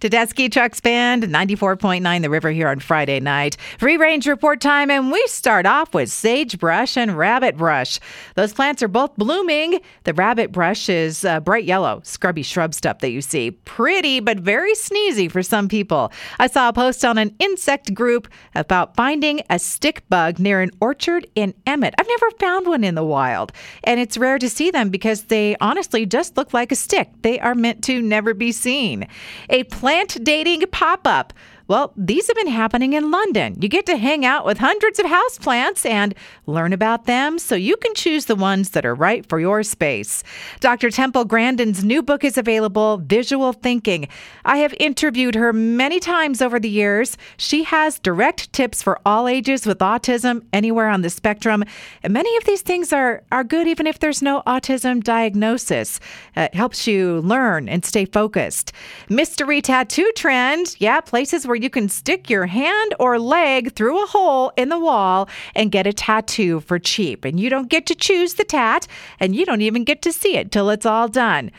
Tedeschi Trucks Band, 94.9 The River here on Friday night. Free range report time, and we start off with sagebrush and rabbit brush. Those plants are both blooming. The rabbit brush is uh, bright yellow, scrubby shrub stuff that you see. Pretty, but very sneezy for some people. I saw a post on an insect group about finding a stick bug near an orchard in Emmett. I've never found one in the wild, and it's rare to see them because they honestly just look like a stick. They are meant to never be seen. A plant plant dating pop up. Well, these have been happening in London. You get to hang out with hundreds of houseplants and learn about them so you can choose the ones that are right for your space. Dr. Temple Grandin's new book is available, Visual Thinking. I have interviewed her many times over the years. She has direct tips for all ages with autism anywhere on the spectrum. And many of these things are, are good even if there's no autism diagnosis. Uh, it helps you learn and stay focused. Mystery tattoo trend. Yeah, places where you can stick your hand or leg through a hole in the wall and get a tattoo for cheap. And you don't get to choose the tat, and you don't even get to see it till it's all done.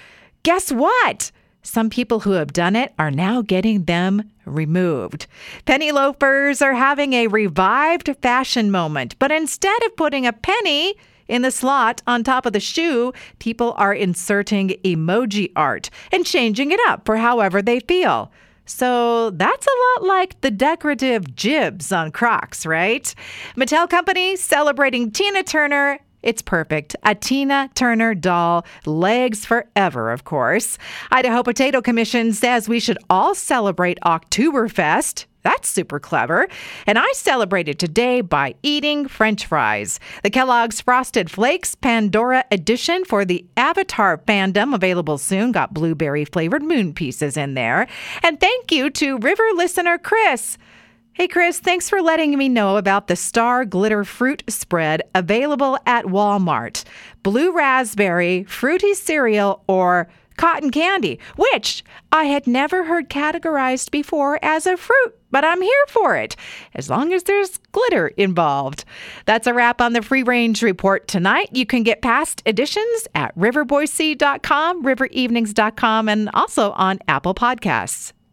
Guess what? Some people who have done it are now getting them removed. Penny loafers are having a revived fashion moment, but instead of putting a penny in the slot on top of the shoe, people are inserting emoji art and changing it up for however they feel. So that's a lot like the decorative jibs on Crocs, right? Mattel Company celebrating Tina Turner it's perfect. A Tina Turner doll, legs forever, of course. Idaho Potato Commission says we should all celebrate Oktoberfest. That's super clever. And I celebrated today by eating french fries. The Kellogg's Frosted Flakes Pandora edition for the Avatar fandom, available soon, got blueberry flavored moon pieces in there. And thank you to River listener Chris. Hey, Chris, thanks for letting me know about the Star Glitter Fruit Spread available at Walmart. Blue raspberry, fruity cereal, or cotton candy, which I had never heard categorized before as a fruit, but I'm here for it, as long as there's glitter involved. That's a wrap on the Free Range Report tonight. You can get past editions at riverboise.com, riverevenings.com, and also on Apple Podcasts.